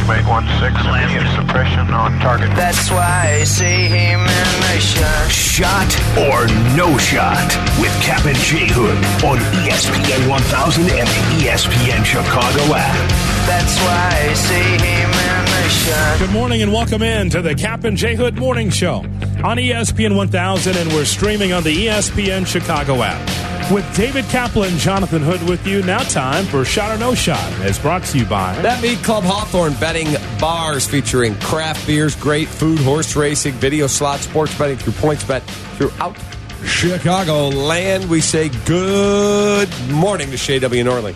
Activate 1-6, immediate suppression on target. That's why I see him in the shot. Shot or no shot with Kap and J Hood on ESPN 1000 and the ESPN Chicago app. That's why I see him in the shot. Good morning and welcome in to the Kap and J Hood Morning Show on ESPN 1000, and we're streaming on the ESPN Chicago app. With David Kaplan, Jonathan Hood with you. Now, time for Shot or No Shot, as brought to you by. That Meat Club Hawthorne betting bars featuring craft beers, great food, horse racing, video slot, sports betting through PointsBet throughout Chicagoland. We say good morning to Shea W. Norley.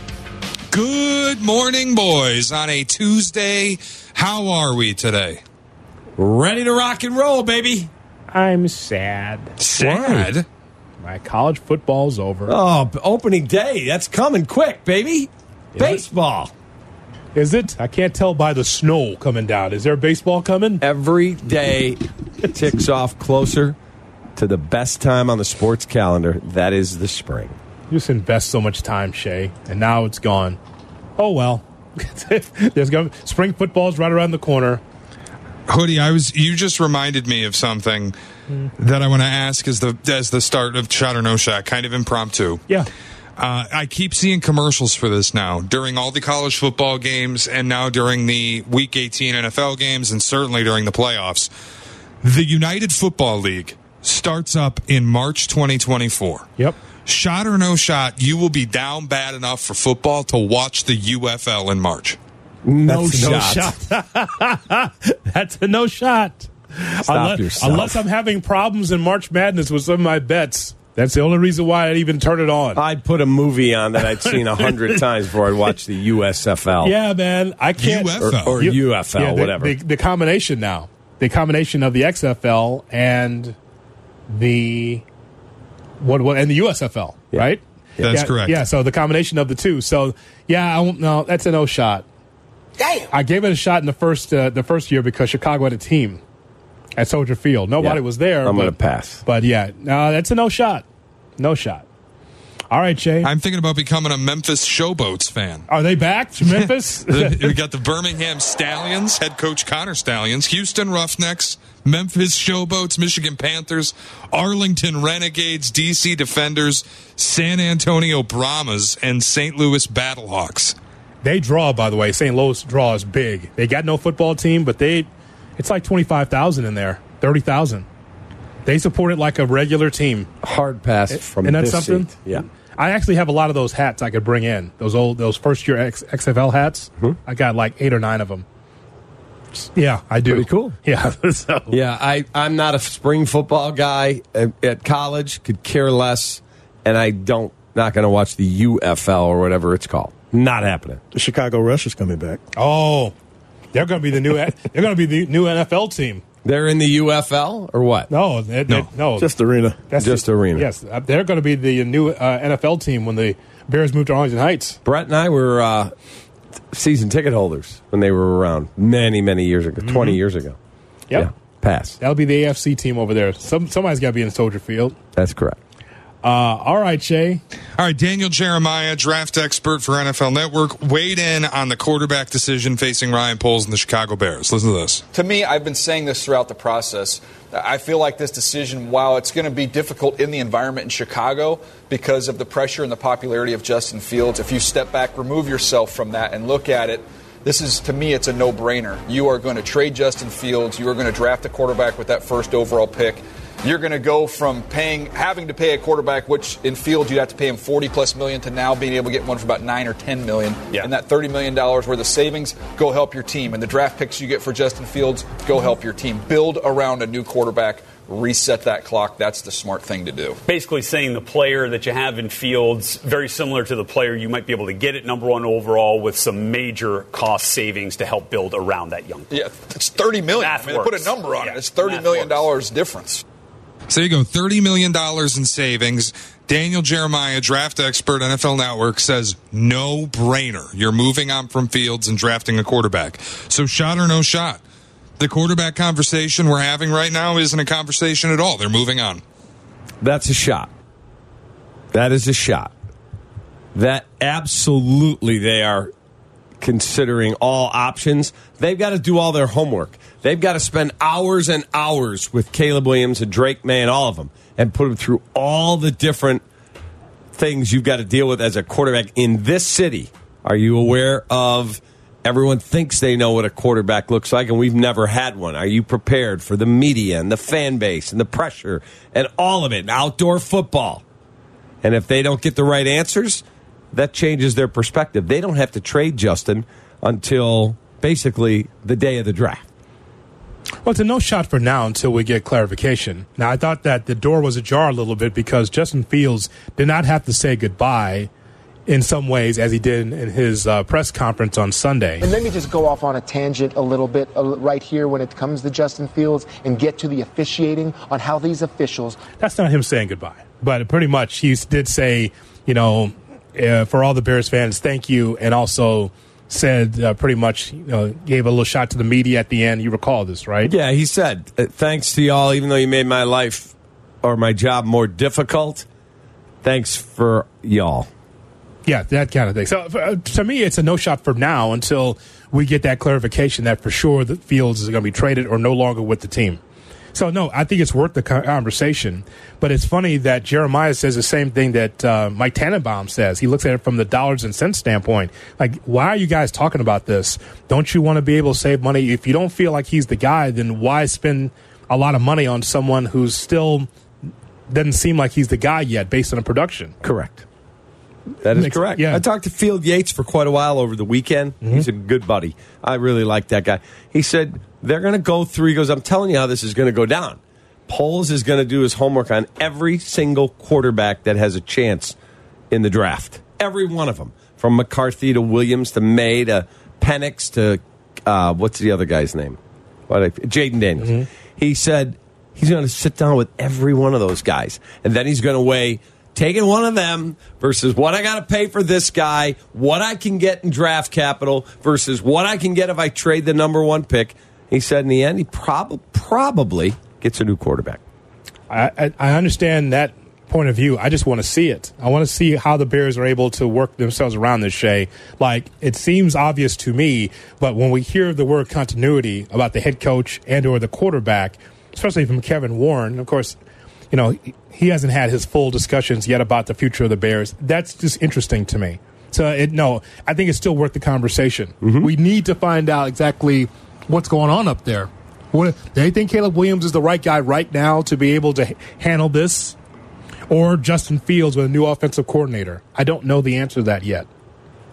Good morning, boys, on a Tuesday. How are we today? Ready to rock and roll, baby. I'm sad. Sad. My college football's over. Oh, opening day. That's coming quick, baby. Baseball. Is it? I can't tell by the snow coming down. Is there baseball coming? Every day ticks off closer to the best time on the sports calendar. That is the spring. You just invest so much time, Shay, and now it's gone. Oh well. There's going spring football's right around the corner. Hoodie, I was you just reminded me of something that I want to ask as the as the start of shot or no shot, kind of impromptu. Yeah. Uh, I keep seeing commercials for this now during all the college football games and now during the Week 18 NFL games and certainly during the playoffs. The United Football League starts up in March 2024. Yep. Shot or no shot, you will be down bad enough for football to watch the UFL in March. No That's no shot. shot. That's a no shot. Stop unless, yourself. unless I'm having problems in March Madness with some of my bets. That's the only reason why I'd even turn it on. I'd put a movie on that I'd seen a hundred times before I'd watch the USFL. yeah, man. I can't. UFL. Or, or You- UFL, yeah, the- whatever. The, the combination now, the combination of the XFL and the what, what and the USFL, right? That's yeah, correct. Yeah, so the combination of the two. So yeah, I won't, no, that's a no shot. Damn. I gave it a shot in the first uh, the first year because Chicago had a team at Soldier Field. Nobody Yeah. was there. I'm but, going to pass. But yeah, no, that's a no shot. No shot. All right, Jay. I'm thinking about becoming a Memphis Showboats fan. Are they back to Memphis? We got the Birmingham Stallions, head coach Connor Stallions, Houston Roughnecks, Memphis Showboats, Michigan Panthers, Arlington Renegades, DC Defenders, San Antonio Brahmas, and St. Louis Battlehawks. They draw, by the way. St. Louis draws big. They got no football team, but they it's like twenty five thousand in there, thirty thousand. They support it like a regular team. Hard pass from and that's this something? seat. Yeah. I actually have a lot of those hats I could bring in. Those old, those first year X, XFL hats. Mm-hmm. I got like eight or nine of them. Yeah, I do. Pretty cool. Yeah. so, Yeah, I, I'm not a spring football guy at, at college, could care less, and I don't, not going to watch the UFL or whatever it's called. Not happening. The Chicago Rush is coming back. Oh, they're going to be the new. they're going to be the new NFL team. They're in the UFL or what? No, they, they- No. no. Just arena. That's just the- arena. Yes, uh, they're going to be the new uh, NFL team when the Bears moved to Arlington Heights. Brett and I were uh, season ticket holders when they were around many, many years ago, 20 years ago. Yep. Yeah, pass. That'll be the AFC team over there. Some somebody's got to be in Soldier Field. That's correct. Uh, all right, Shay. All right, Daniel Jeremiah, draft expert for NFL Network, weighed in on the quarterback decision facing Ryan Poles and the Chicago Bears. Listen to this. To me, I've been saying this throughout the process. I feel like this decision, while it's going to be difficult in the environment in Chicago because of the pressure and the popularity of Justin Fields, if you step back, remove yourself from that, and look at it, this is, to me, it's a no brainer. You are going to trade Justin Fields. You are going to draft a quarterback with that first overall pick. You're going to go from paying, having to pay a quarterback, which in Fields you'd have to pay him 40 plus million, to now being able to get one for about nine or 10 million. Yeah. And that 30 million dollars worth of savings, go help your team. And the draft picks you get for Justin Fields, go help your team. Build around a new quarterback. Reset that clock. That's the smart thing to do. Basically, saying the player that you have in Fields very similar to the player you might be able to get at number one overall with some major cost savings to help build around that young. Player. Yeah, it's 30 million. Math I mean, put a number on Yeah, it. It's 30 math million works. dollars difference. So there you go, $30 million in savings. Daniel Jeremiah, draft expert, NFL Network, says no brainer. You're moving on from Fields and drafting a quarterback. So shot or no shot. The quarterback conversation we're having right now isn't a conversation at all. They're moving on. That's a shot. That is a shot. That absolutely they are considering all options, they've got to do all their homework. They've got to spend hours and hours with Caleb Williams and Drake Maye and all of them and put them through all the different things you've got to deal with as a quarterback in this city. Are you aware of everyone thinks they know what a quarterback looks like and we've never had one? Are you prepared for the media and the fan base and the pressure and all of it, outdoor football? And if they don't get the right answers, that changes their perspective. They don't have to trade Justin until basically the day of the draft. Well, it's a no shot for now until we get clarification. Now, I thought that the door was ajar a little bit because Justin Fields did not have to say goodbye in some ways as he did in his uh, press conference on Sunday. And let me just go off on a tangent a little bit uh, right here when it comes to Justin Fields and get to the officiating on how these officials. That's not him saying goodbye, but pretty much he did say, you know, uh, for all the Bears fans, thank you, and also said uh, pretty much, you know, gave a little shot to the media at the end. You recall this, right? Yeah, he said, uh, thanks to y'all, even though you made my life or my job more difficult, thanks for y'all. Yeah, that kind of thing. So uh, to me, it's a no shot for now until we get that clarification that for sure the Fields is going to be traded or no longer with the team. So no, I think it's worth the conversation. But it's funny that Jeremiah says the same thing that uh, Mike Tannenbaum says. He looks at it from the dollars and cents standpoint. Like, why are you guys talking about this? Don't you want to be able to save money? If you don't feel like he's the guy, then why spend a lot of money on someone who's still doesn't seem like he's the guy yet, based on the production? Correct. That is Makes- correct. yeah. I talked to Field Yates for quite a while over the weekend. He's a good buddy. I really like that guy. He said they're going to go through. He goes, I'm telling you how this is going to go down. Poles is going to do his homework on every single quarterback that has a chance in the draft. Every one of them, from McCarthy to Williams to Maye to Penix to uh, what's the other guy's name? What I- Jayden Daniels. He said he's going to sit down with every one of those guys, and then he's going to weigh taking one of them versus what I got to pay for this guy, what I can get in draft capital versus what I can get if I trade the number one pick. He said in the end, he prob- probably gets a new quarterback. I, I, I understand that point of view. I just want to see it. I want to see how the Bears are able to work themselves around this, Shay. Like, it seems obvious to me, but when we hear the word continuity about the head coach and or the quarterback, especially from Kevin Warren, of course, you know, he hasn't had his full discussions yet about the future of the Bears. That's just interesting to me. So, it, no, I think it's still worth the conversation. Mm-hmm. We need to find out exactly what's going on up there. What, do they think Caleb Williams is the right guy right now to be able to h- handle this? Or Justin Fields with a new offensive coordinator? I don't know the answer to that yet.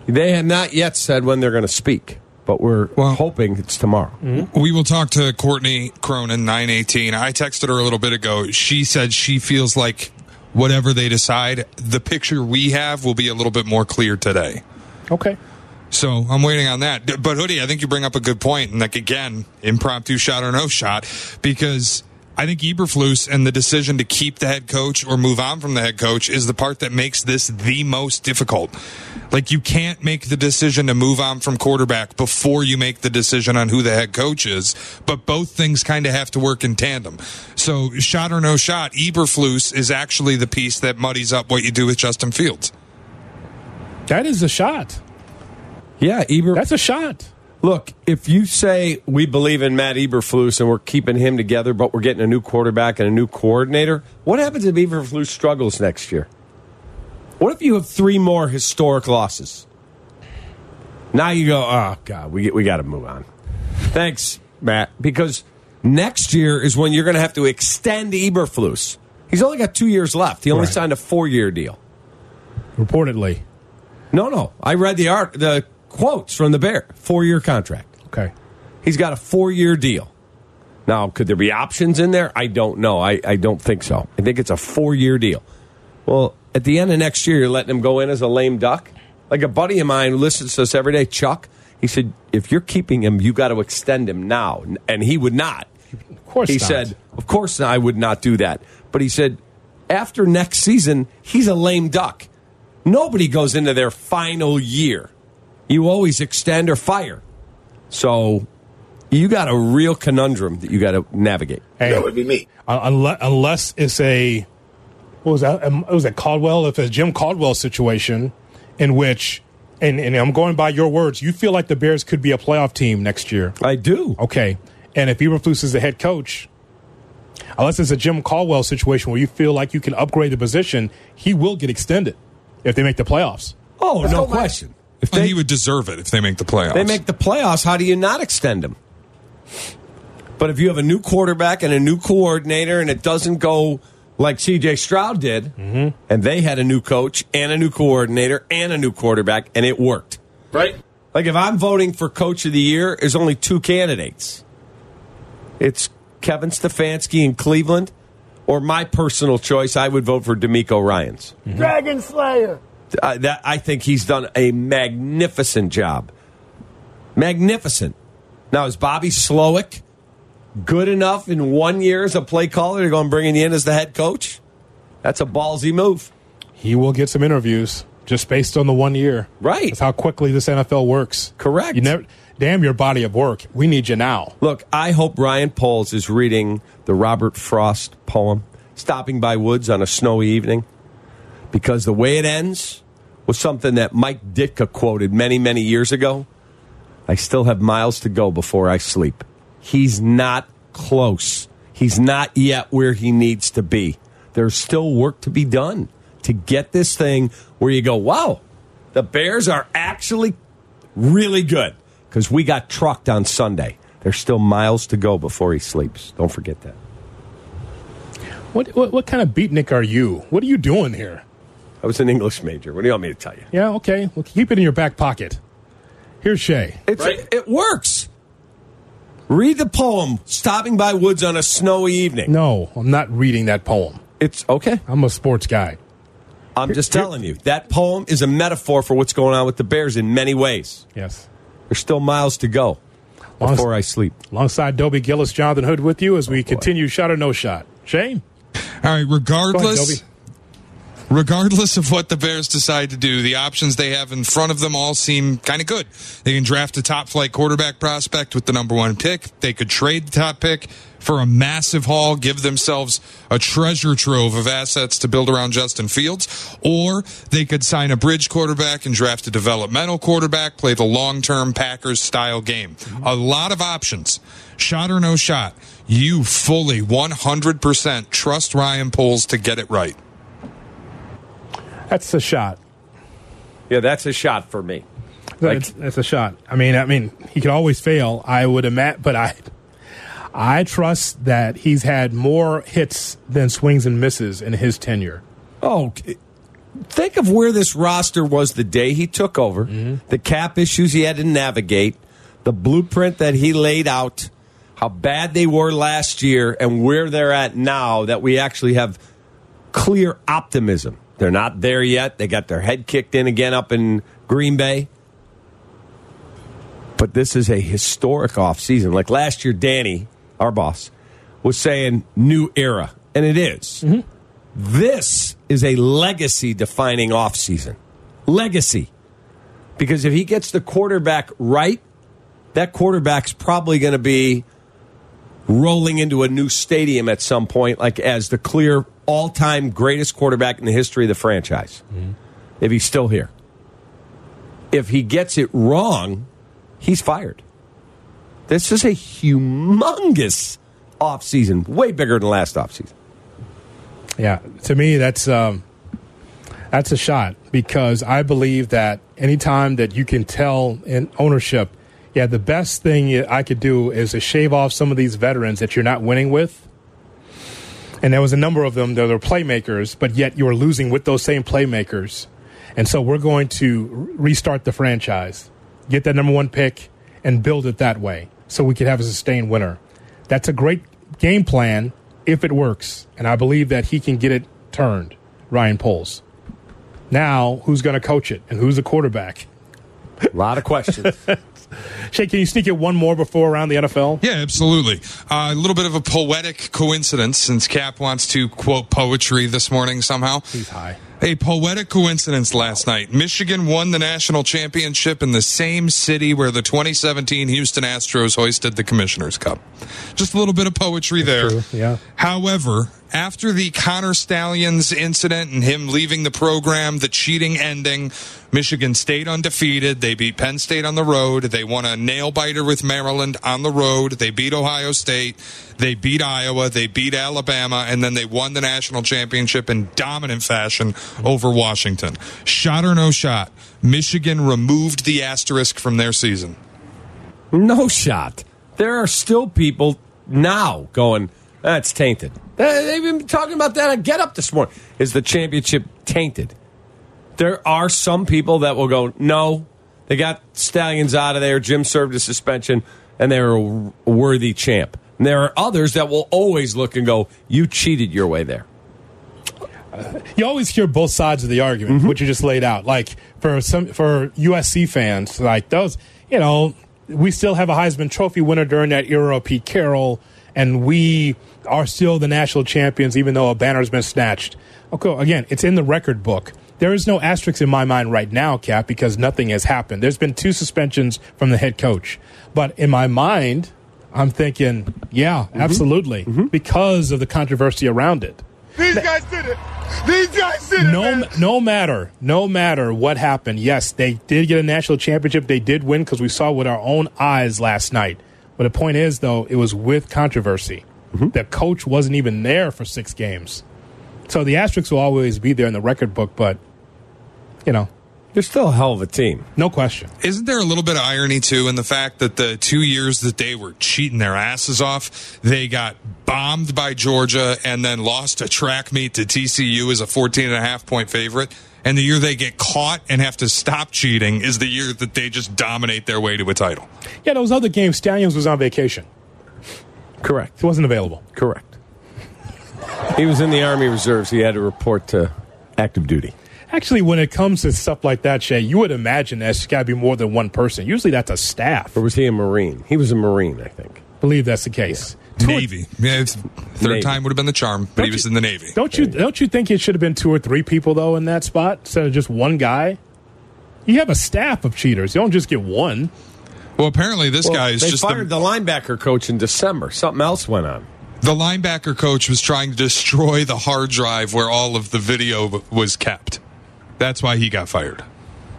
They have not yet said when they're going to speak, but we're hoping it's tomorrow. We will talk to Courtney Cronin, 918. I texted her a little bit ago. She said she feels like whatever they decide, the picture we have will be a little bit more clear today. Okay. So I'm waiting on that. But Hoodie, I think you bring up a good point. point, and like again, impromptu shot or no shot, because I think Eberflus and the decision to keep the head coach or move on from the head coach is the part that makes this the most difficult. Like you can't make the decision to move on from quarterback before you make the decision on who the head coach is, but both things kind of have to work in tandem. So shot or no shot, Eberflus is actually the piece that muddies up what you do with Justin Fields. That is a shot. Yeah, Eber. That's a shot. Look, if you say we believe in Matt Eberflus and we're keeping him together, but we're getting a new quarterback and a new coordinator, what happens if Eberflus struggles next year? What if you have three more historic losses? Now you go, oh God, we we got to move on. Thanks, Matt, because next year is when you're going to have to extend Eberflus. He's only got two years left. He only Right. signed a four year deal. Reportedly. No, no, I read the art, the quotes from the Bear, four year contract. Okay. He's got a four year deal. Now, could there be options in there? I don't know. I, I don't think so. I think it's a four year deal. Well, at the end of next year, you're letting him go in as a lame duck? Like a buddy of mine who listens to us every day, Chuck, he said, if you're keeping him, you got to extend him now. And he would not. Of course He not. said, of course I would not do that. But he said, after next season, he's a lame duck. Nobody goes into their final year. You always extend or fire. So you got a real conundrum that you got to navigate. Hey, That would be me. unless, unless it's a what was that? Um, was that Caldwell? If it's a Jim Caldwell situation in which and, and I'm going by your words, you feel like the Bears could be a playoff team next year. I do. Okay. And if Eberflus is the head coach, unless it's a Jim Caldwell situation where you feel like you can upgrade the position, he will get extended if they make the playoffs. Oh, no question. If and they, he would deserve it if they make the playoffs. they make the playoffs, how do you not extend him? But if you have a new quarterback and a new coordinator and it doesn't go like CJ Stroud did, mm-hmm. and they had a new coach and a new coordinator and a new quarterback, and it worked. Right. Like if I'm voting for coach of the year, there's only two candidates. It's Kevin Stefanski in Cleveland, or my personal choice, I would vote for DeMeco Ryans. Dragon Slayer. Uh, that I think he's done a magnificent job. Magnificent. Now is Bobby Slowik good enough in one year as a play caller to go and bring you in as the head coach? That's a ballsy move. He will get some interviews just based on the one year. Right. That's how quickly this NFL works. Correct. You never damn your body of work. We need you now. Look, I hope Ryan Poles is reading the Robert Frost poem, Stopping by Woods on a Snowy Evening, because the way it ends was something that Mike Ditka quoted many, many years ago. I still have miles to go before I sleep. He's not close. He's not yet where he needs to be. There's still work to be done to get this thing where you go, wow, the Bears are actually really good because we got trucked on Sunday. There's still miles to go before he sleeps. Don't forget that. What, what what kind of beatnik are you? What are you doing here? I was an English major. What do you want me to tell you? Yeah, okay. Well, keep it in your back pocket. Here's Shay. It's, It works. Read the poem, Stopping by Woods on a Snowy Evening. No, I'm not reading that poem. It's okay. I'm a sports guy. I'm just telling you. That poem is a metaphor for what's going on with the Bears in many ways. Yes. There's still miles to go Long- before I sleep. Alongside Dobie Gillis, Jonathan Hood with you as we oh, continue shot or no shot. Shane? All right, regardless Dobie. Regardless of what the Bears decide to do, the options they have in front of them all seem kind of good. They can draft a top flight quarterback prospect with the number one pick. They could trade the top pick for a massive haul, give themselves a treasure trove of assets to build around Justin Fields, or they could sign a bridge quarterback and draft a developmental quarterback, play the long term Packers style game. Mm-hmm. A lot of options. Shot or no shot. You fully 100% trust Ryan Poles to get it right. That's a shot. Yeah, that's a shot for me. That's, that's a shot. I mean, I mean, he could always fail. I would imagine, but I, I trust that he's had more hits than swings and misses in his tenure. Oh, think of where this roster was the day he took over, mm-hmm. the cap issues he had to navigate, the blueprint that he laid out, how bad they were last year, and where they're at now that we actually have clear optimism. They're not there yet. They got their head kicked in again up in Green Bay. But this is a historic offseason. Like last year, Danny, our boss, was saying new era, and it is. Mm-hmm. This is a legacy defining offseason. Legacy. Because if he gets the quarterback right, that quarterback's probably going to be rolling into a new stadium at some point, like as the clear all time greatest quarterback in the history of the franchise, if he's still here. If he gets it wrong, he's fired. This is a humongous offseason, way bigger than last offseason. Yeah, to me, that's um, that's a shot because I believe that anytime that you can tell in ownership, yeah, the best thing I could do is to shave off some of these veterans that you're not winning with. And there was a number of them that were playmakers, but yet you were losing with those same playmakers. And so we're going to restart the franchise, get that number one pick, and build it that way so we could have a sustained winner. That's a great game plan if it works. And I believe that he can get it turned, Ryan Poles. Now, who's going to coach it and who's the quarterback? A lot of questions. Shay, can you sneak in one more before around the NFL? Yeah, absolutely. Uh, a little bit of a poetic coincidence since Kap wants to quote poetry this morning somehow. He's high. A poetic coincidence last night. Michigan won the national championship in the same city where the 2017 Houston Astros hoisted the Commissioner's Cup. Just a little bit of poetry there. true, yeah. However, after the Connor Stalions incident and him leaving the program, the cheating ending, Michigan stayed undefeated. They beat Penn State on the road. They won a nail biter with Maryland on the road. They beat Ohio State. They beat Iowa. They beat Alabama. And then they won the national championship in dominant fashion over Washington. Shot or no shot, Michigan removed the asterisk from their season. No shot. There are still people now going, that's tainted. They- They've been talking about that on Get Up this morning. Is the championship tainted? There are some people that will go, no, they got Stalions out of there. Jim served a suspension, and they're a worthy champ. And there are others that will always look and go, you cheated your way there. you always hear both sides of the argument, Mm-hmm. which you just laid out. Like for some for USC fans, like those, you know, we still have a Heisman Trophy winner during that era, of Pete Carroll, and we are still the national champions, even though a banner's been snatched. Okay, again, it's in the record book. There is no asterisk in my mind right now, Kap, because nothing has happened. There's been two suspensions from the head coach, but in my mind, I'm thinking, yeah, Mm-hmm. absolutely, because of the controversy around it These guys did it. These guys did it. no, man. no matter, no matter what happened. Yes, they did get a national championship. They did win because we saw with our own eyes last night. But the point is, though, it was with controversy. Mm-hmm. The coach wasn't even there for six games, so the asterisks will always be there in the record book. But you know, They're still a hell of a team. no question. Isn't there a little bit of irony too in the fact that the two years that they were cheating their asses off, they got bombed by Georgia and then lost a track meet to TCU as a 14 and a half point favorite? And the year they get caught and have to stop cheating is the year that they just dominate their way to a title. Yeah, those other games, Stalions was on vacation. Correct. He wasn't available. Correct. He was in the Army Reserves. He had to report to active duty. Actually, when it comes to stuff like that, Shay, you would imagine there's got to be more than one person. Usually, that's a staff. Or was he a Marine? He was a Marine, I think. believe that's the case. Two or- Navy. Yeah, it's- third Navy. time would have been the charm, but he Don't was you- in the Navy. Don't you don't you think it should have been two or three people though in that spot instead of just one guy? You have a staff of cheaters. You don't just get one. Well, apparently this Well, guy is they just fired the, the linebacker coach in December. Something else went on. the linebacker coach was trying to destroy the hard drive where all of the video was kept. That's why he got fired.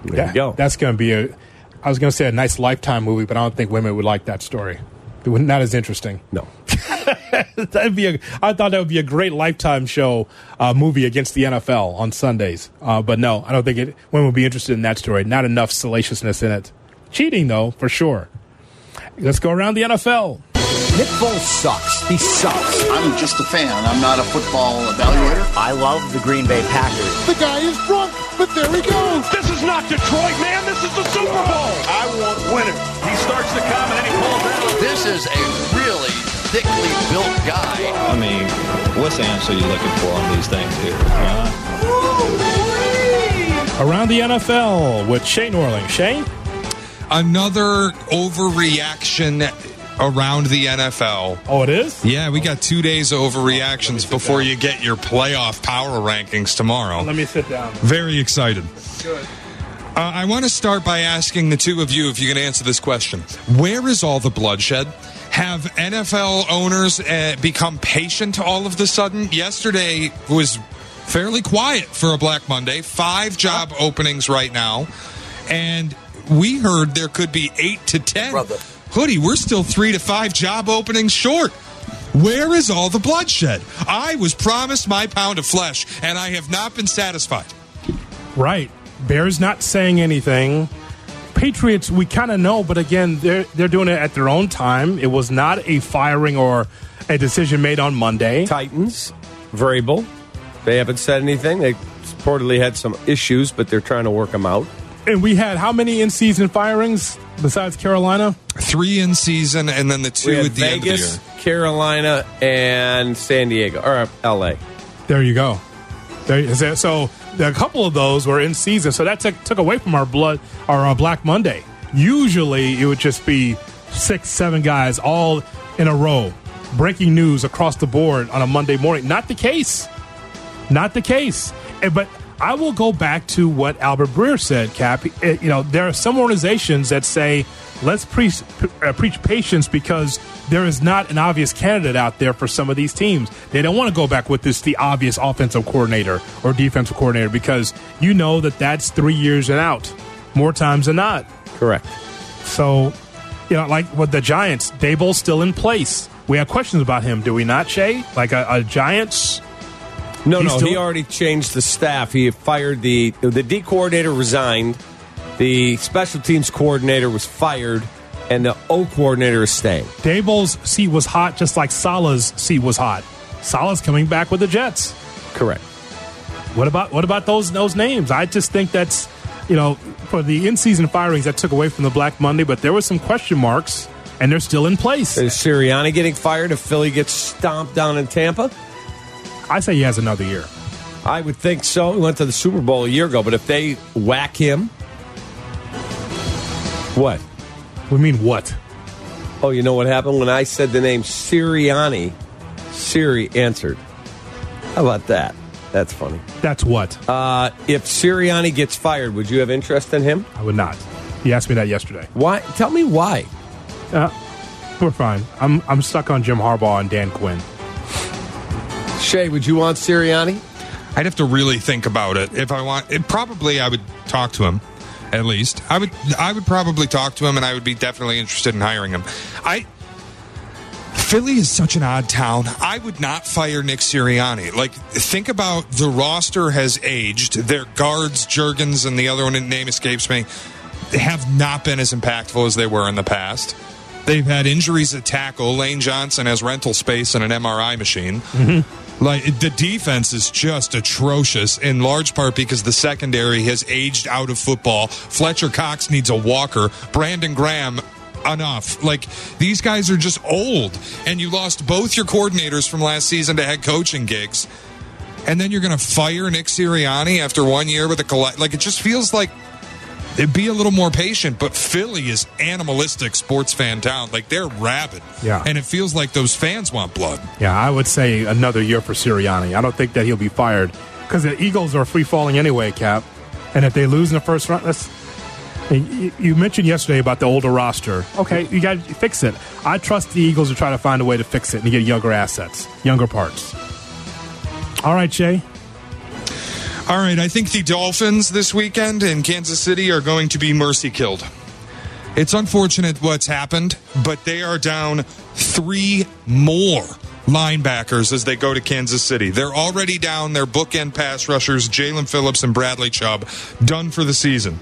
There you go. That's going to be a. I was going to say a nice lifetime movie, but I don't think women would like that story. It would not as interesting. no. That'd be a. I thought that would be a great lifetime show uh, movie against the NFL on Sundays. Uh, but no, I don't think it, women would be interested in that story. Not enough salaciousness in it. Cheating though, for sure. Let's go around the NFL. Nick Foles sucks. He sucks. I'm just a fan. I'm not a football evaluator. I love the Green Bay Packers. The guy is drunk, but there he goes. This is not Detroit, man. This is the Super Bowl. I want winners. He starts to come and then he pulls out. This is a really thickly built guy. I mean, what's the answer you're looking for on these things here? Huh? Around the NFL with Shane Orling. Shane? Another overreaction around the NFL. Oh, it is? Yeah, we got two days of overreactions before you get your playoff power rankings tomorrow. Let me sit down. Very excited. Uh, I want to start by asking the two of you if you can answer this question. Where is all the bloodshed? Have NFL owners uh, become patient all of the sudden? Yesterday was fairly quiet for a Black Monday. Five job openings right now. And we heard there could be eight to ten. Brother. Hoodie, we're still three to five job openings short. Where is all the bloodshed? I was promised my pound of flesh, and I have not been satisfied. Right. Bears not saying anything. Patriots, we kind of know, but again, they're they're doing it at their own time. It was not a firing or a decision made on Monday. Titans, Vrabel. They haven't said anything. They reportedly had some issues, but they're trying to work them out. And we had how many in season firings besides Carolina? Three in season, and then the two at the Vegas, end of the year. Carolina, and San Diego or L.A. There you go. There is that. So a couple of those were in season. So that took, took away from our blood, our uh, Black Monday. Usually it would just be six, seven guys all in a row, breaking news across the board on a Monday morning. Not the case. Not the case. But I will go back to what Albert Breer said, Kap. It- you know, there are some organizations that say, let's preach, uh, preach patience because there is not an obvious candidate out there for some of these teams. They don't want to go back with this, the obvious offensive coordinator or defensive coordinator because you know that that's three years and out more times than not. Correct. So, you know, like with the Giants, Daboll's still in place. We have questions about him, do we not, Shay? Like a, a Giants. No, He's no, he already changed the staff. He fired the the D coordinator resigned, the special teams coordinator was fired, and the O coordinator is staying. Daboll's seat was hot, just like Salah's seat was hot. Salah's coming back with the Jets. Correct. What about what about those those names? I just think that's you know for the in season firings that took away from the Black Monday, but there were some question marks, and they're still in place. Is Sirianni getting fired if Philly gets stomped down in Tampa? I say he has another year. I would think so. He went to the Super Bowl a year ago, but if they whack him, what? We mean what? Oh, you know what happened when I said the name Sirianni? Siri answered. How about that? That's funny. That's what. Uh, if Sirianni gets fired, would you have interest in him? I would not. He asked me that yesterday. Why? Tell me why. Uh, we're fine. I'm I'm stuck on Jim Harbaugh and Dan Quinn. Shay, would you want Sirianni? I'd have to really think about it. If I want, it, probably I would talk to him. At least I would. I would probably talk to him, and I would be definitely interested in hiring him. I. Philly is such an odd town. I would not fire Nick Sirianni. Like, think about the roster has aged. Their guards, Jurgens, and the other one, name escapes me, have not been as impactful as they were in the past. They've had injuries at tackle. Lane Johnson has rental space and an MRI machine. Mm-hmm. Like the defense is just atrocious in large part because the secondary has aged out of football. Fletcher Cox needs a walker. Brandon Graham enough. Like these guys are just old and you lost both your coordinators from last season to head coaching gigs. And then you're going to fire Nick Sirianni after one year with a collect like it just feels like it'd be a little more patient, but Philly is animalistic sports fan town. Like they're rabid. Yeah. And it feels like those fans want blood. Yeah, I would say another year for Sirianni. I don't think that he'll be fired because the Eagles are free falling anyway, Kap. And if they lose in the first round, that's. and You you mentioned yesterday about the older roster. Okay, you got to fix it. I trust the Eagles to try to find a way to fix it and get younger assets, younger parts. All right, Jay. All right, I think the Dolphins this weekend in Kansas City are going to be mercy killed. It's unfortunate what's happened, but they are down three more linebackers as they go to Kansas City. They're already down their bookend pass rushers, Jaelan Phillips and Bradley Chubb, done for the season.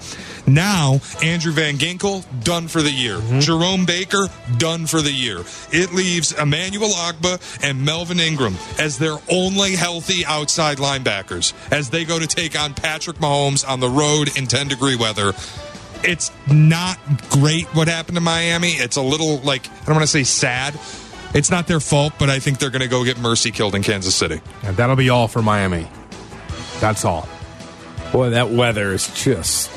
Now, Andrew Van Ginkel, done for the year. Mm-hmm. Jerome Baker, done for the year. It leaves Emmanuel Ogbah and Melvin Ingram as their only healthy outside linebackers as they go to take on Patrick Mahomes on the road in 10 degree weather. It's not great what happened to Miami. It's a little like, I don't want to say sad. It's not their fault, but I think they're going to go get mercy killed in Kansas City. And that'll be all for Miami. That's all. Boy, that weather is just.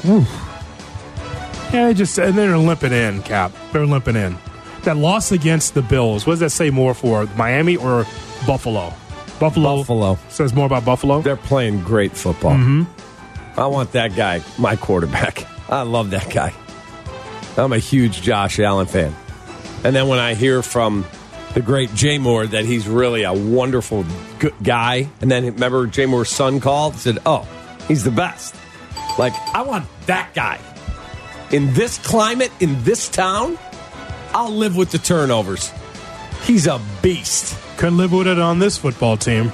Yeah, they just and they're limping in, Kap. They're limping in. That loss against the Bills. What does that say more for Miami or Buffalo? Buffalo. Buffalo. says more about Buffalo. They're playing great football. Mm-hmm. I want that guy, my quarterback. I love that guy. I'm a huge Josh Allen fan. And then when I hear from the great Jay Moore that he's really a wonderful good guy, and then remember Jay Moore's son called and said, "Oh, he's the best." Like I want that guy in this climate in this town. I'll live with the turnovers. He's a beast. Couldn't live with it on this football team.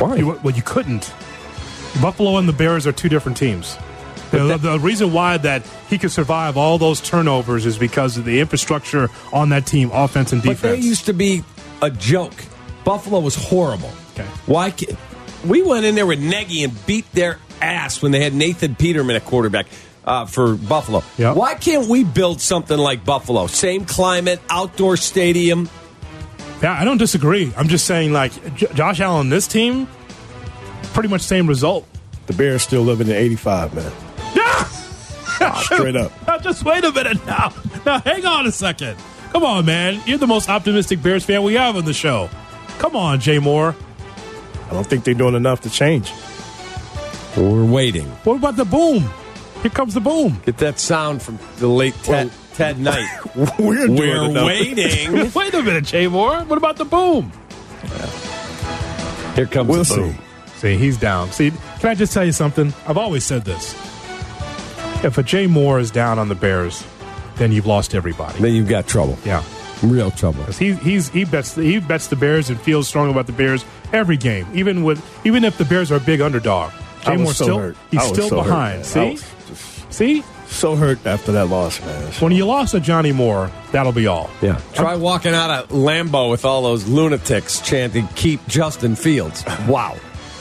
Why? You, well, you couldn't. Buffalo and the Bears are two different teams. The, the reason why that he could survive all those turnovers is because of the infrastructure on that team, offense and defense. But they used to be a joke. Buffalo was horrible. Okay. Why? We went in there with Nagy and beat their ass when they had Nathan Peterman at quarterback uh, for Buffalo. Yep. Why can't we build something like Buffalo? Same climate, outdoor stadium. Yeah, I don't disagree. I'm just saying, like J- Josh Allen, this team, pretty much same result. The Bears still living in 85, man. Straight up. Now, just wait a minute now. Now, hang on a second. Come on, man. You're the most optimistic Bears fan we have on the show. Come on, Jay Moore. I don't think they're doing enough to change. We're waiting. What about the boom? Here comes the boom. Get that sound from the late Ted, Ted Knight. We're doing We're waiting. Wait a minute, Jay Moore. What about the boom? Here comes We'll the boom. See, he's down. See, can I just tell you something? I've always said this. If a Jay Moore is down on the Bears, then you've lost everybody. Then you've got trouble. Yeah. Real trouble. He he's he bets he bets the Bears and feels strong about the Bears every game, even with even if the Bears are a big underdog. Jay was Moore's so still hurt. he's I was still so hurt, behind. man. I See, was just see, so hurt after that loss, man. when you lost to Johnny Moore, that'll be all. Yeah. Try walking out of Lambeau with all those lunatics chanting, keep Justin Fields. Wow.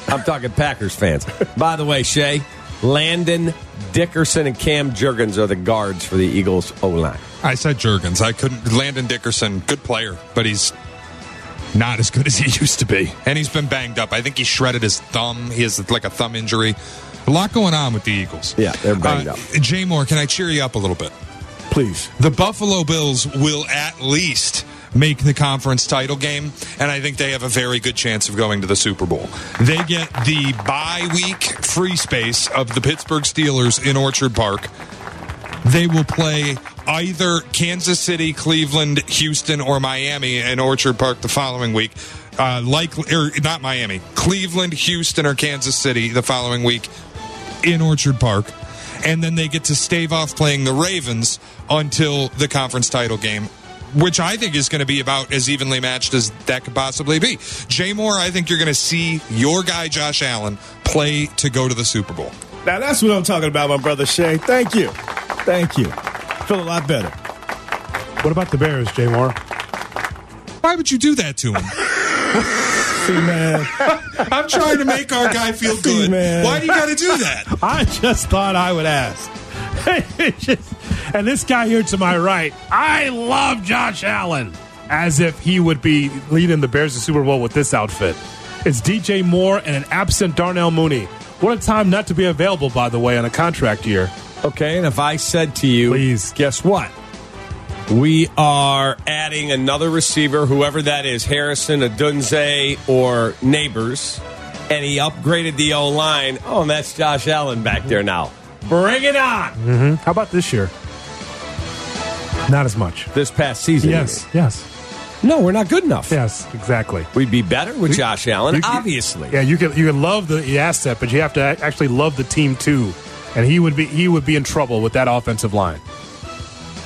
I'm talking Packers fans. By the way, Shay, Landon Dickerson and Cam Jurgens are the guards for the Eagles O line. I said Jurgens. I couldn't. Landon Dickerson, good player, but he's not as good as he used to be. And he's been banged up. I think he shredded his thumb. He has like a thumb injury. A lot going on with the Eagles. Yeah, they're banged Uh, up. Jay Moore, can I cheer you up a little bit? Please. The Buffalo Bills will at least make the conference title game, and I think they have a very good chance of going to the Super Bowl. They get the bye week free space of the Pittsburgh Steelers in Orchard Park. They will play either Kansas City, Cleveland, Houston, or Miami in Orchard Park the following week. Uh, likely, or not Miami, Cleveland, Houston, or Kansas City the following week in Orchard Park. And then they get to stave off playing the Ravens until the conference title game, which I think is going to be about as evenly matched as that could possibly be. Jay Moore, I think you're going to see your guy, Josh Allen, play to go to the Super Bowl. Now that's what I'm talking about, my brother Shay. Thank you. Thank you. Feel a lot better. What about the Bears, Jay Moore? Why would you do that to him? See, man. I'm trying to make our guy feel good. man. Why do you got to do that? I just thought I would ask. Just- and this guy here to my right, I love Josh Allen. As if he would be leading the Bears to Super Bowl with this outfit. It's DJ Moore and an absent Darnell Mooney. What a time not to be available, by the way, on a contract year. Okay, and if I said to you, Please. guess what? We are adding another receiver, whoever that is, Harrison, Odunze, or Neighbors, and he upgraded the O line. Oh, and that's Josh Allen back there now. Bring it on! Mm-hmm. How about this year? Not as much. This past season. Yes, yes. No, we're not good enough. yes, exactly. We'd be better with Josh Allen, You- obviously. Yeah, you can you can love the, asset, but you have to actually love the team too. And he would be he would be in trouble with that offensive line.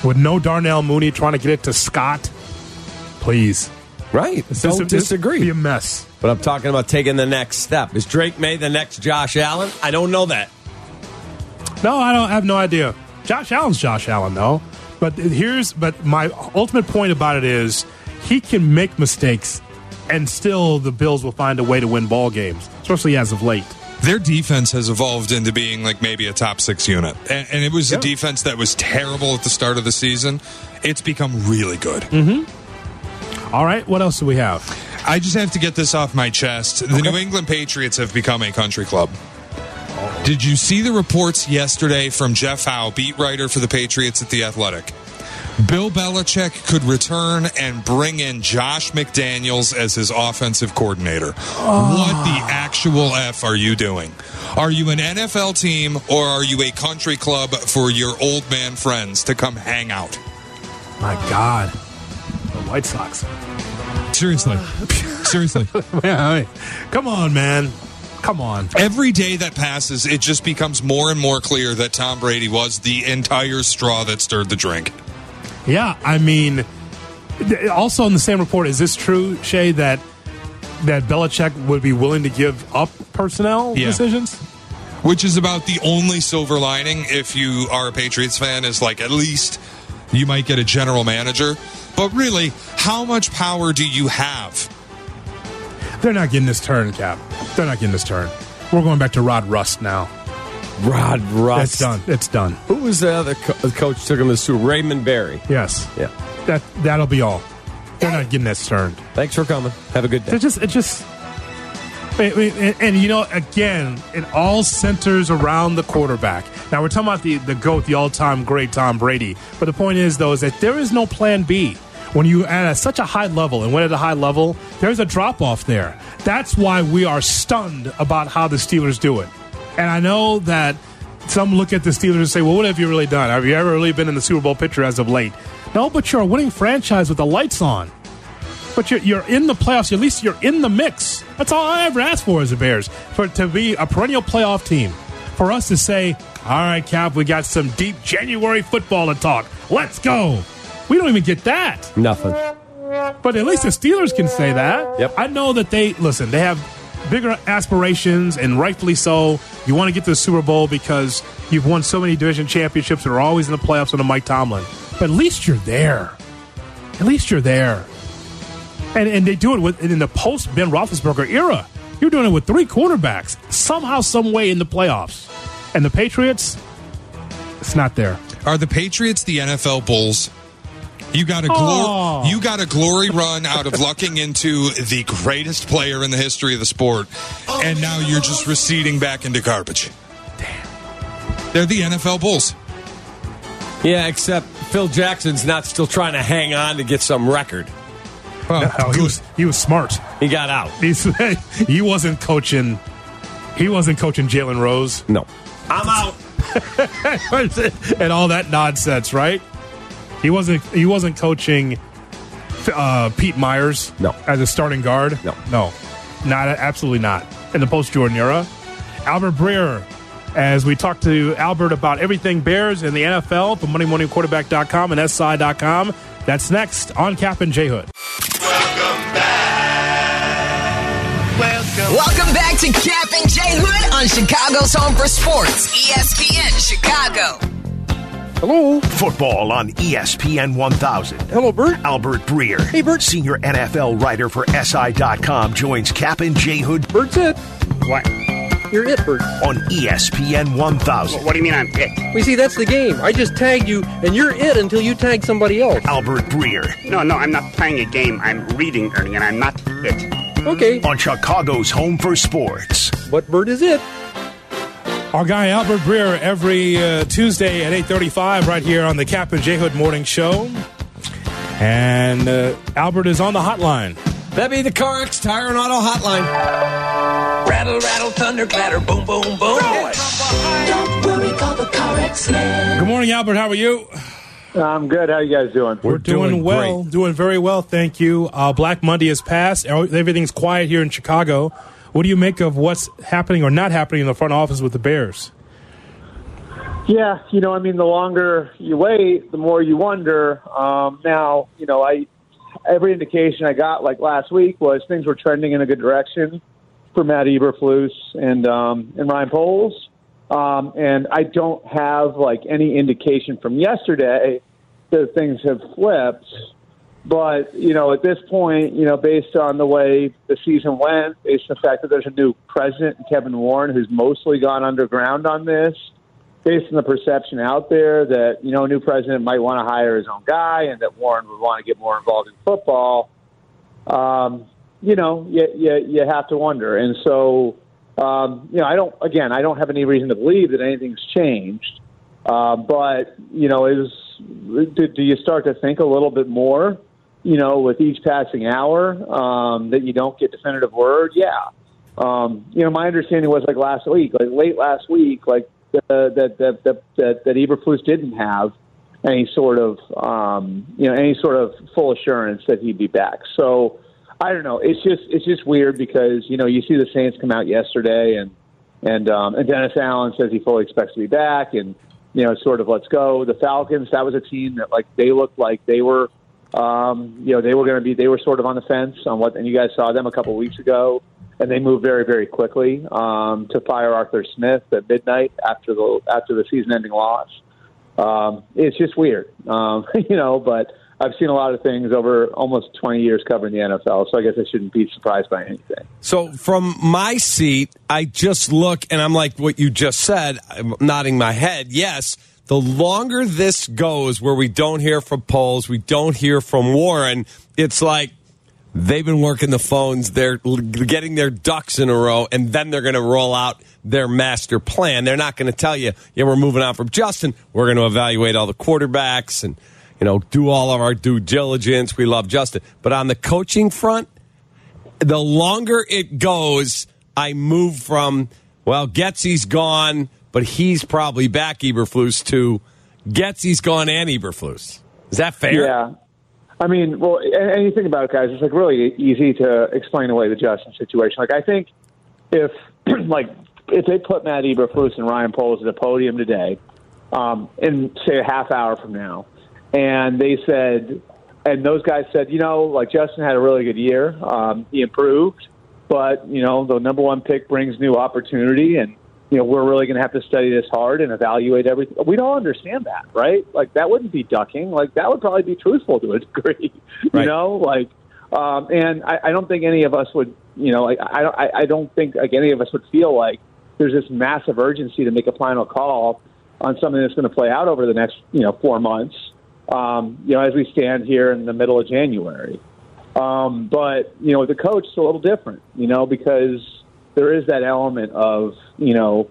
With no Darnell Mooney trying to get it to Scott, please. Right. This Don't disagree. Be a mess. But I'm talking about taking the next step. Is Drake Maye the next Josh Allen? I don't know that. No, I don't I have no idea. Josh Allen's Josh Allen though. But here's but my ultimate point about it is he can make mistakes and still the Bills will find a way to win ball games, especially as of late. Their defense has evolved into being like maybe a top six unit. And, and it was Yeah. a defense that was terrible at the start of the season. It's become really good. Mm-hmm. All right, what else do we have? I just have to get this off my chest. The New England Patriots have become a country club. Did you see the reports yesterday from Jeff Howe, beat writer for the Patriots at The Athletic? Bill Belichick could return and bring in Josh McDaniels as his offensive coordinator. What the actual F are you doing? Are you an NFL team or are you a country club for your old man friends to come hang out? My God. The White Sox. Seriously. Seriously. Yeah, I mean, come on, man. Come on. Every day that passes, it just becomes more and more clear that Tom Brady was the entire straw that stirred the drink. Yeah, I mean, also in the same report, is this true, Shay, that that Belichick would be willing to give up personnel Yeah. decisions? Which is about the only silver lining if you are a Patriots fan, is like at least you might get a general manager. But really, how much power do you have? They're not getting this turn, Kap. They're not getting this turn. We're going back to Rod Rust now. Rod Rust. It's done. It's done. Who was the other co- coach took him to Super? Raymond Berry. Yes. Yeah. That that'll be all. They're not getting this turned. Thanks for coming. Have a good day. It just, it just, I mean, and, and, you know, again, it all centers around the quarterback. Now we're talking about the the goat, the all time great Tom Brady. But the point is, though, is that there is no plan B. when you at a, such a high level and win at a high level, there's a drop off there. That's why we are stunned about how the Steelers do it. And I know that some look at the Steelers and say, well, what have you really done? Have you ever really been in the Super Bowl picture as of late? No, but you're a winning franchise with the lights on. But you're, you're in the playoffs. At least you're in the mix. That's all I ever asked for as the Bears, for to be a perennial playoff team. For us to say, all right, Kap, we got some deep January football to talk. Let's go. We don't even get that. Nothing. But at least the Steelers can say that. Yep. I know that they listen. They have bigger aspirations, and rightfully so. You want to get to the Super Bowl because you've won so many division championships and are always in the playoffs under Mike Tomlin. But at least you're there. At least you're there. And and they do it with in the post Ben Roethlisberger era. You're doing it with three quarterbacks somehow, some way in the playoffs. And the Patriots, it's not there. Are the Patriots the NFL Bulls? You got a glor- you got a glory run out of lucking into the greatest player in the history of the sport, and now you're just receding back into garbage. Damn. They're the NFL Bulls. Yeah, except Phil Jackson's not still trying to hang on to get some record. Well, No, he was he was smart. He got out. He's, he wasn't coaching. He wasn't coaching Jalen Rose. No. I'm out. and all that nonsense, right? He wasn't. He wasn't coaching uh, Pete Myers. No. as a starting guard. No. no, not absolutely not. In the post Jordan era, Albert Breer. As we talk to Albert about everything Bears in the NFL from MondayMorningQuarterback.com and SI.com. That's next on Kap and J Hood. Welcome back Welcome back to Kap and J Hood on Chicago's Home for Sports, ESPN Chicago. Hello. Football on ESPN 1000. Hello, Bert. Albert Breer. Hey, Bert. Senior NFL writer for SI.com joins Kap and J Hood Bert's it. What? You're it, Bert. on ESPN 1000. What do you mean I'm it? We see, that's the game. I just tagged you, and you're it until you tag somebody else. Albert Breer No, no, I'm not playing a game. I'm reading, Ernie, and I'm not it. Okay. on Chicago's Home for Sports. But Bert is it. Our guy Albert Breer every uh, Tuesday at 8:35 right here on the Kap and J Hood Morning Show. And uh, Albert is on the hotline. That be the CarX Tire and Auto Hotline. Rattle, rattle, thunder, clatter, boom, boom, boom. Don't worry, call the CarX Good morning, Albert. How are you? I'm good. How you guys doing? We're doing, well, doing very well, thank you. Uh, Black Monday has passed. Everything's quiet here in Chicago. What do you make of what's happening or not happening in the front office with the Bears? Yeah, you know, I mean, the longer you wait, the more you wonder. Um, now, you know, I every indication I got like last week was things were trending in a good direction for Matt Eberflus and um, and Ryan Poles, um, and I don't have like any indication from yesterday that things have flipped. But you know, at this point, you know, based on the way the season went, based on the fact that there's a new president, Kevin Warren, who's mostly gone underground on this, based on the perception out there that you know a new president might want to hire his own guy and that Warren would want to get more involved in football, um, you know, you, you you have to wonder. And so, um, you know, I don't. Again, I don't have any reason to believe that anything's changed. Uh, but you know, is do, do you start to think a little bit more? You know, with each passing hour, um, that you don't get definitive word. Yeah. Um, you know, my understanding was like last week, like late last week, like that that that that that Eberflus didn't have any sort of um, you know any sort of full assurance that he'd be back. So I don't know. It's just it's just weird because you know you see the Saints come out yesterday and and um, and Dennis Allen says he fully expects to be back and you know sort of let's go. The Falcons that was a team that like they looked like they were um, you know they were going to be they were sort of on the fence on what and you guys saw them a couple weeks ago and they moved very, very quickly um, to fire Arthur Smith at midnight after the after the season-ending loss. Um, it's just weird, um, you know. But I've seen a lot of things over almost 20 years covering the NFL, so I guess I shouldn't be surprised by anything. So from my seat, I just look and I'm like what you just said, I'm nodding my head. Yes, the longer this goes where we don't hear from Poles, we don't hear from Warren, it's like they've been working the phones, they're getting their ducks in a row, and then they're going to roll out their master plan. They're not going to tell you, yeah, we're moving on from Justin. We're going to evaluate all the quarterbacks and you know, do all of our due diligence. We love Justin. But on the coaching front, the longer it goes, I move from, well, Getsy's gone, but he's probably back, Eberflus, to Getsy's gone and Eberflus. Is that fair? Yeah. I mean, well, and you think about it, guys. It's like really easy to explain away the Justin situation. Like, I think if, like, if they put Matt Eberflus and Ryan Poles at a podium today, um, in say a half hour from now, and they said, and those guys said, you know, like Justin had a really good year. Um, he improved, but you know, the number one pick brings new opportunity, and you know, we're really going to have to study this hard and evaluate everything. We don't understand that, right? Like that wouldn't be ducking. Like that would probably be truthful to a degree, you know. Like, um, and I, I don't think any of us would, you know, like I, I, I don't think like any of us would feel like there's this massive urgency to make a final call on something that's going to play out over the next, you know, four months. Um, you know, as we stand here in the middle of January. Um, but you know, with the coach is a little different, you know, because there is that element of, you know,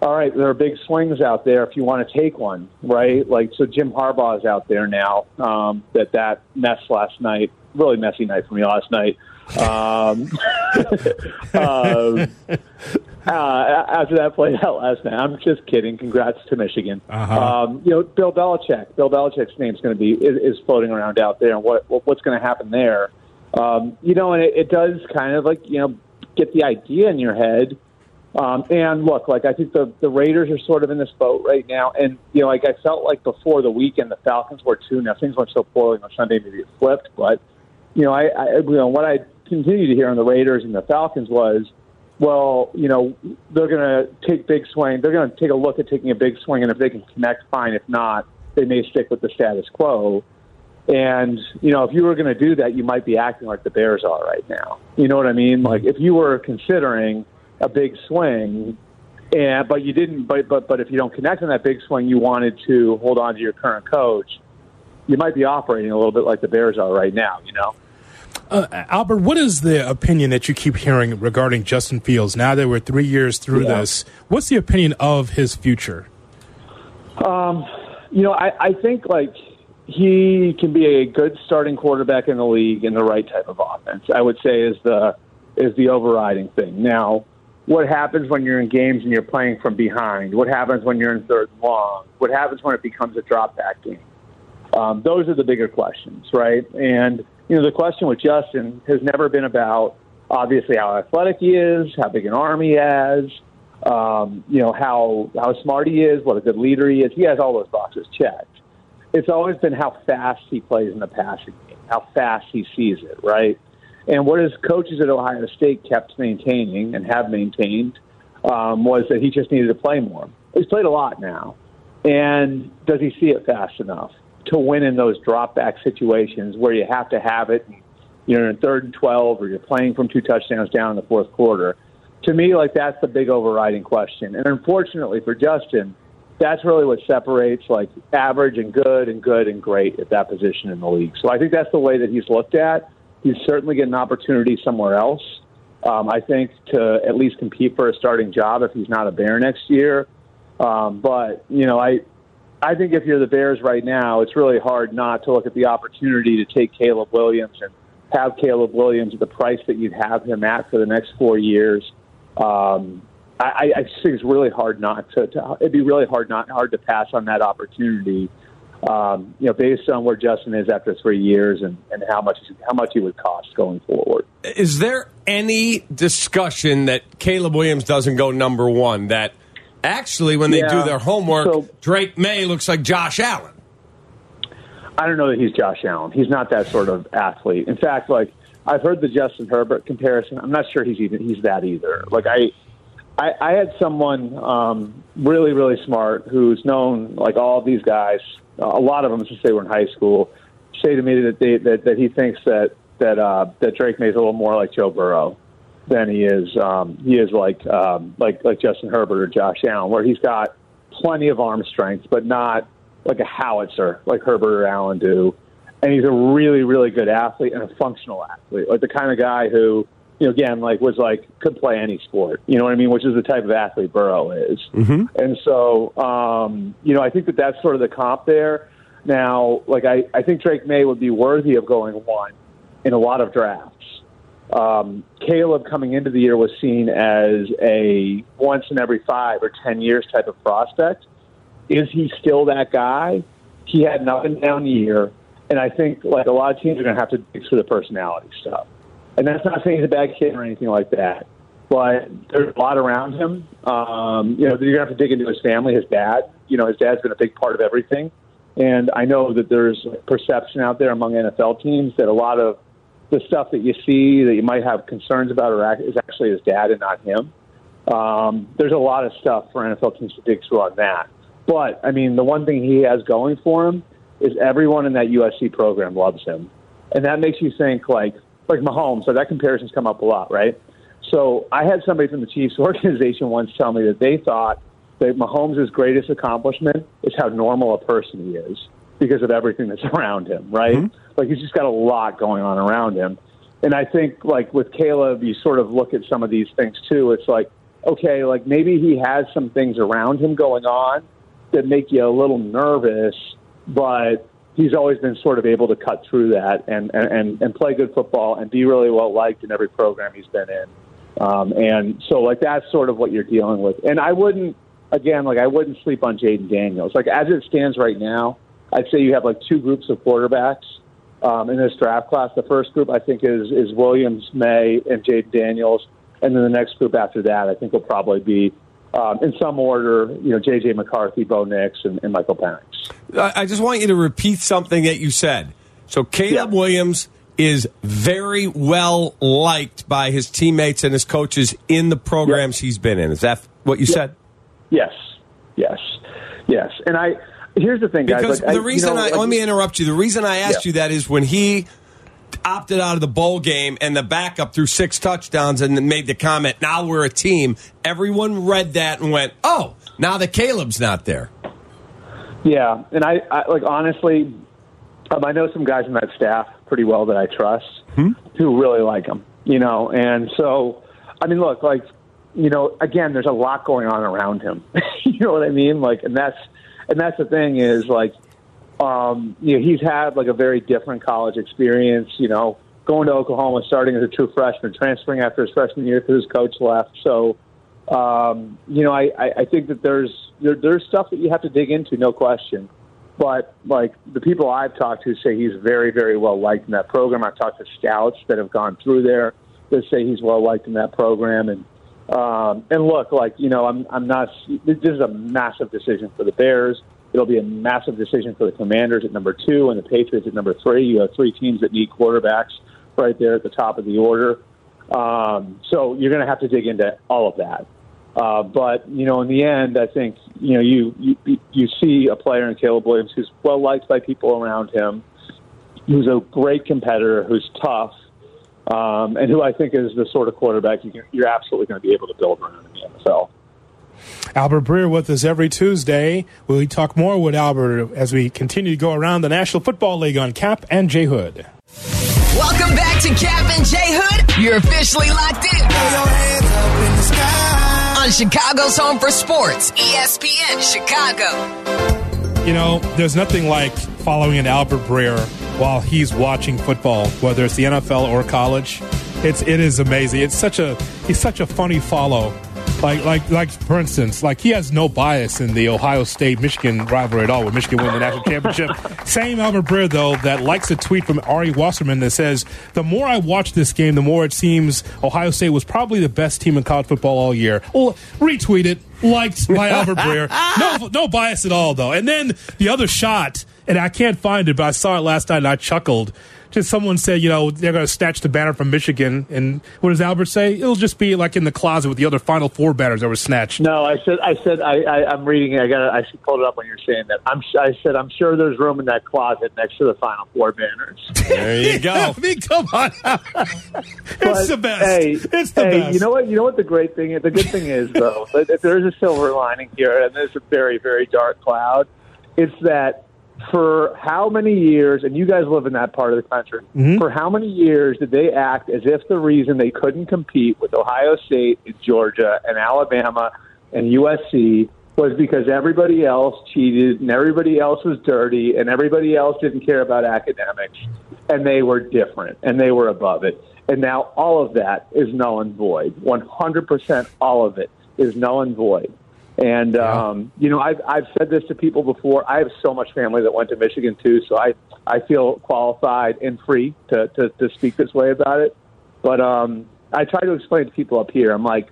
all right, there are big swings out there if you want to take one, right? Like, so Jim Harbaugh is out there now. Um, that that mess last night, really messy night for me last night. Um, um, uh, after that played out last night, I'm just kidding. Congrats to Michigan. Uh-huh. Um, you know, Bill Belichick. Bill Belichick's name's going to be is, is floating around out there, and what, what what's going to happen there? Um, you know, and it, it does kind of like you know get the idea in your head. Um, and look, like I think the the Raiders are sort of in this boat right now, and you know, like I felt like before the weekend, the Falcons were too. Now things went so poorly on Sunday, maybe it flipped, but you know, I, I you know what I continue to hear on the Raiders and the Falcons was, well, you know, they're going to take big swing. They're going to take a look at taking a big swing, and if they can connect, fine. If not, they may stick with the status quo. And you know, if you were going to do that, you might be acting like the Bears are right now. You know what I mean? Like if you were considering a big swing, and but you didn't. But but but if you don't connect on that big swing, you wanted to hold on to your current coach. You might be operating a little bit like the Bears are right now. You know. Uh, Albert, what is the opinion that you keep hearing regarding Justin Fields now that we're three years through Yeah. this? What's the opinion of his future? Um, you know, I, I think like he can be a good starting quarterback in the league in the right type of offense. I would say is the is the overriding thing. Now, what happens when you're in games and you're playing from behind? What happens when you're in third and long? What happens when it becomes a drop back game? Um, those are the bigger questions, right? And you know, the question with Justin has never been about obviously how athletic he is, how big an arm he has, um, you know, how how smart he is, what a good leader he is. He has all those boxes checked. It's always been how fast he plays in the passing game, how fast he sees it, right? And what his coaches at Ohio State kept maintaining and have maintained um, was that he just needed to play more. He's played a lot now, and does he see it fast enough to win in those drop back situations where you have to have it? You're in third and twelve, or you're playing from two touchdowns down in the fourth quarter. To me, like that's the big overriding question. And unfortunately for Justin, that's really what separates like average and good and good and great at that position in the league. So I think that's the way that he's looked at. He's certainly get an opportunity somewhere else. Um, I think to at least compete for a starting job if he's not a Bear next year. Um, but you know, I I think if you're the Bears right now, it's really hard not to look at the opportunity to take Caleb Williams and have Caleb Williams at the price that you'd have him at for the next four years. Um, I, I just think it's really hard not to, to. It'd be really hard not hard to pass on that opportunity. Um, you know, based on where Justin is after three years and, and how much how much he would cost going forward. Is there any discussion that Caleb Williams doesn't go number one? That actually, when they Yeah. do their homework, So- Drake Maye looks like Josh Allen. I don't know that he's Josh Allen. He's not that sort of athlete. In fact, like I've heard the Justin Herbert comparison. I'm not sure he's even he's that either. Like I, I, I had someone um, really really smart who's known like all these guys, a lot of them since they were in high school, say to me that they that, that he thinks that that uh, that Drake Maye is a little more like Joe Burrow than he is um, he is like um, like like Justin Herbert or Josh Allen, where he's got plenty of arm strength, but not like a howitzer like Herbert or Allen do. And he's a really, really good athlete and a functional athlete, like the kind of guy who, you know, again, like was like could play any sport. You know what I mean? Which is the type of athlete Burrow is. Mm-hmm. And so, um, you know, I think that that's sort of the comp there. Now, like I, I think Drake Maye would be worthy of going one in a lot of drafts. Um, Caleb coming into the year was seen as a once in every five or ten years type of prospect. Is he still that guy? He had an up and down year, and I think like a lot of teams are going to have to dig through the personality stuff. And that's not saying he's a bad kid or anything like that, but there's a lot around him. Um, you know, you're to have to dig into his family, his dad. You know, his dad's been a big part of everything. And I know that there's perception out there among NFL teams that a lot of the stuff that you see that you might have concerns about is actually his dad and not him. Um, there's a lot of stuff for NFL teams to dig through on that. But I mean, the one thing he has going for him is everyone in that USC program loves him, and that makes you think like like Mahomes. So that comparison's come up a lot, right? So I had somebody from the Chiefs organization once tell me that they thought that Mahomes' greatest accomplishment is how normal a person he is because of everything that's around him, right? Mm-hmm. Like he's just got a lot going on around him. And I think like with Caleb, you sort of look at some of these things too. It's like, okay, like maybe he has some things around him going on that make you a little nervous, but he's always been sort of able to cut through that and, and, and play good football and be really well liked in every program he's been in. Um, and so like that's sort of what you're dealing with. And I wouldn't, again, like I wouldn't sleep on Jayden Daniels. Like as it stands right now, I'd say you have like two groups of quarterbacks um, in this draft class. The first group I think is is Williams, Maye, and Jayden Daniels, and then the next group after that I think will probably be um, in some order, you know, J.J. McCarthy, Bo Nix, and, and Michael Penix. I just want you to repeat something that you said. So Caleb yeah. Williams is very well liked by his teammates and his coaches in the programs he's been in. Is that what you said? Yes, yes, yes. And I here's the thing, guys. Because like, the reason I, you know, I like, let me interrupt you. The reason I asked you that is when he opted out of the bowl game and the backup threw six touchdowns and then made the comment, "Now we're a team." Everyone read that and went, "Oh, now that Caleb's not there." Yeah, and I, I like honestly, um, I know some guys in that staff pretty well that I trust hmm? who really like him. You know, and so I mean, look, like you know, again, there's a lot going on around him. you know what I mean? Like, and that's and that's the thing is like, um, you know, he's had like a very different college experience. You know, going to Oklahoma, starting as a true freshman, transferring after his freshman year because his coach left. So, um, you know, I, I, I think that there's there, there's stuff that you have to dig into, no question. But like the people I've talked to say he's very, very well liked in that program. I've talked to scouts that have gone through there that say he's well liked in that program, and um, and look, like you know, I'm I'm not. This is a massive decision for the Bears. It'll be a massive decision for the Commanders at number two and the Patriots at number three. You have three teams that need quarterbacks right there at the top of the order. Um, so you're going to have to dig into all of that. Uh, but you know, in the end, I think you know you you you see a player in Caleb Williams who's well liked by people around him, who's a great competitor, who's tough, um, and who I think is the sort of quarterback you can, you're absolutely going to be able to build around in the NFL. Albert Breer with us every Tuesday. We'll talk more with Albert as we continue to go around the National Football League on Kap and J Hood. Welcome back to Kap and J Hood. You're officially locked in. in on Chicago's Home for Sports, ESPN Chicago. You know, there's nothing like following an Albert Breer while he's watching football, whether it's the NFL or college. It's it is amazing. It's such a he's such a funny follow. Like like like for instance, like he has no bias in the Ohio State Michigan rivalry at all. With Michigan win the national championship. Same Albert Breer though that likes a tweet from Ari Wasserman that says, "The more I watch this game, the more it seems Ohio State was probably the best team in college football all year." Well, retweet it, liked by Albert Breer. No no bias at all though. And then the other shot and I can't find it, but I saw it last night and I chuckled. Just someone said, you know, they're going to snatch the banner from Michigan, and what does Albert say? It'll just be like in the closet with the other Final Four banners that were snatched. No, I said, I said, I, I I'm reading it. I got, I pulled it up when you're saying that. I'm, I said, I'm sure there's room in that closet next to the Final Four banners. There you go. I mean, come on, it's but, the best. Hey, it's the hey, best. You know what? You know what the great thing is. The good thing is though, if there is a silver lining here, and there's a very, very dark cloud, it's that for how many years, and you guys live in that part of the country, mm-hmm. for how many years did they act as if the reason they couldn't compete with Ohio State and Georgia and Alabama and USC was because everybody else cheated and everybody else was dirty and everybody else didn't care about academics and they were different and they were above it. And now all of that is null and void. 100% all of it is null and void. And um, you know, I've I've said this to people before. I have so much family that went to Michigan too, so I I feel qualified and free to to, to speak this way about it. But um, I try to explain to people up here. I'm like,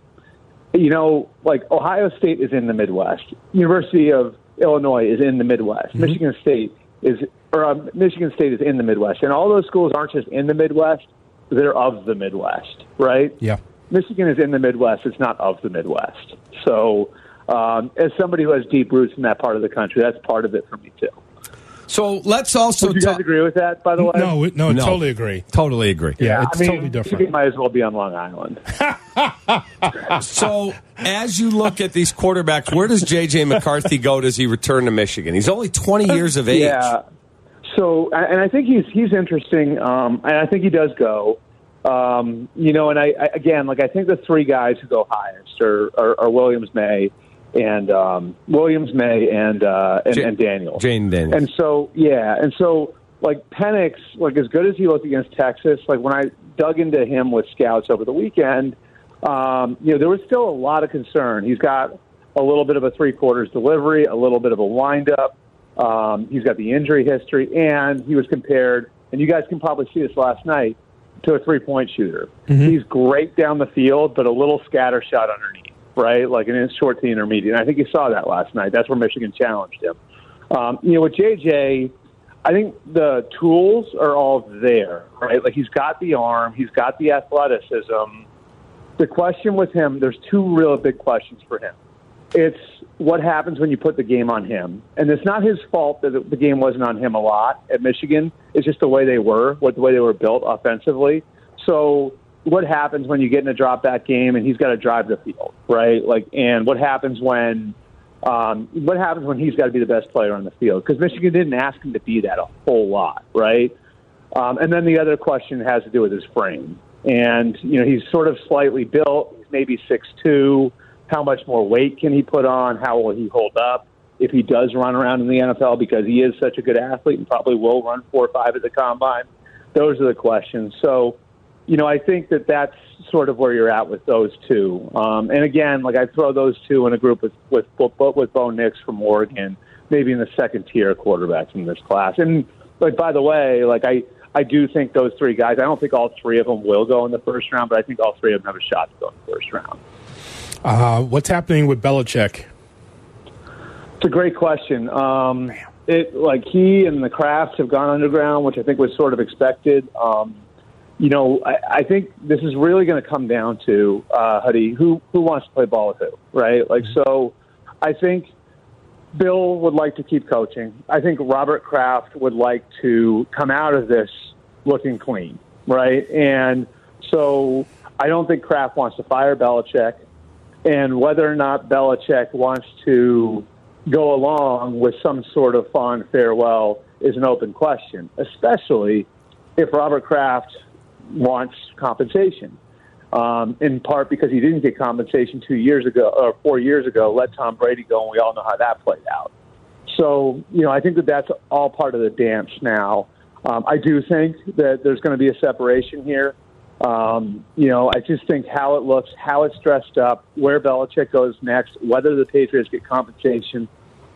you know, like Ohio State is in the Midwest. University of Illinois is in the Midwest. Michigan State is, or um, Michigan State is in the Midwest, and all those schools aren't just in the Midwest; they're of the Midwest, right? Yeah. Michigan is in the Midwest. It's not of the Midwest. So, um, as somebody who has deep roots in that part of the country, that's part of it for me too. So let's also Would you guys agree with that? By the way, No, we- no, totally agree. Totally agree. Yeah, it's I mean, totally different. Michigan might as well be on Long Island. So, as you look at these quarterbacks, where does J.J. McCarthy go? Does he return to Michigan? He's only 20 years of age. Yeah. So, and I think he's he's interesting, um, and I think he does go. Um, you know, and I, I again, like I think the three guys who go highest are, are, are Williams, Maye, and um, Williams, Maye, and uh, and, Ja- and Daniel. Jayden Daniels. And so, yeah, and so like Penix, like as good as he looked against Texas, like when I dug into him with scouts over the weekend, um, you know, there was still a lot of concern. He's got a little bit of a three quarters delivery, a little bit of a windup. Um, he's got the injury history, and he was compared, and you guys can probably see this last night, to a three point shooter. He's great down the field, but a little scatter shot underneath, right? Like an short to intermediate. And I think you saw that last night. That's where Michigan challenged him. Um, you know, with JJ, I think the tools are all there, right? Like he's got the arm, he's got the athleticism. The question with him, there's two real big questions for him. It's what happens when you put the game on him. And it's not his fault that the game wasn't on him a lot at Michigan. It's just the way they were, what the way they were built offensively. So what happens when you get in a drop back game and he's got to drive the field, right? Like, and what happens when um, what happens when he's got to be the best player on the field? Because Michigan didn't ask him to be that a whole lot, right? Um, and then the other question has to do with his frame. And, you know, he's sort of slightly built, maybe six two. How much more weight can he put on? How will he hold up if he does run around in the NFL because he is such a good athlete and probably will run four or five at the combine? Those are the questions. So, you know, I think that that's sort of where you're at with those two. Um, and again, like I throw those two in a group with with with Bo Nix from Oregon, maybe in the second tier quarterbacks in this class. And like by the way, like I I do think those three guys. I don't think all three of them will go in the first round, but I think all three of them have a shot to go in the first round. Uh, what's happening with Belichick? It's a great question. Um, it like he and the Krafts have gone underground, which I think was sort of expected. Um, you know, I, I think this is really going to come down to uh, Huddy, who who wants to play ball with who, right? Like, so I think Bill would like to keep coaching. I think Robert Kraft would like to come out of this looking clean, right? And so I don't think Kraft wants to fire Belichick. And whether or not Belichick wants to go along with some sort of fond farewell is an open question, especially if Robert Kraft wants compensation. Um, in part because he didn't get compensation two years ago or four years ago, let Tom Brady go, and we all know how that played out. So, you know, I think that that's all part of the dance now. Um, I do think that there's going to be a separation here. Um, you know, I just think how it looks, how it's dressed up, where Belichick goes next, whether the Patriots get compensation,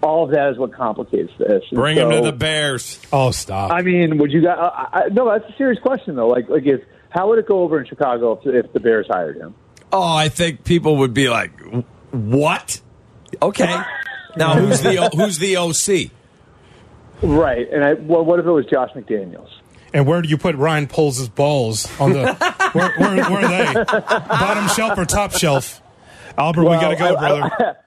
all of that is what complicates this. And Bring him to the Bears. Oh, stop. I mean, would you guys? I, I, no, that's a serious question though. Like, like if how would it go over in Chicago if, if the Bears hired him? Oh, I think people would be like, "What? Okay, now who's the who's the OC?" Right. And I, well, what if it was Josh McDaniels? And where do you put Ryan Poles' balls on the? where, where, where are they? Bottom shelf or top shelf? Albert, we got to go, Well, I- brother.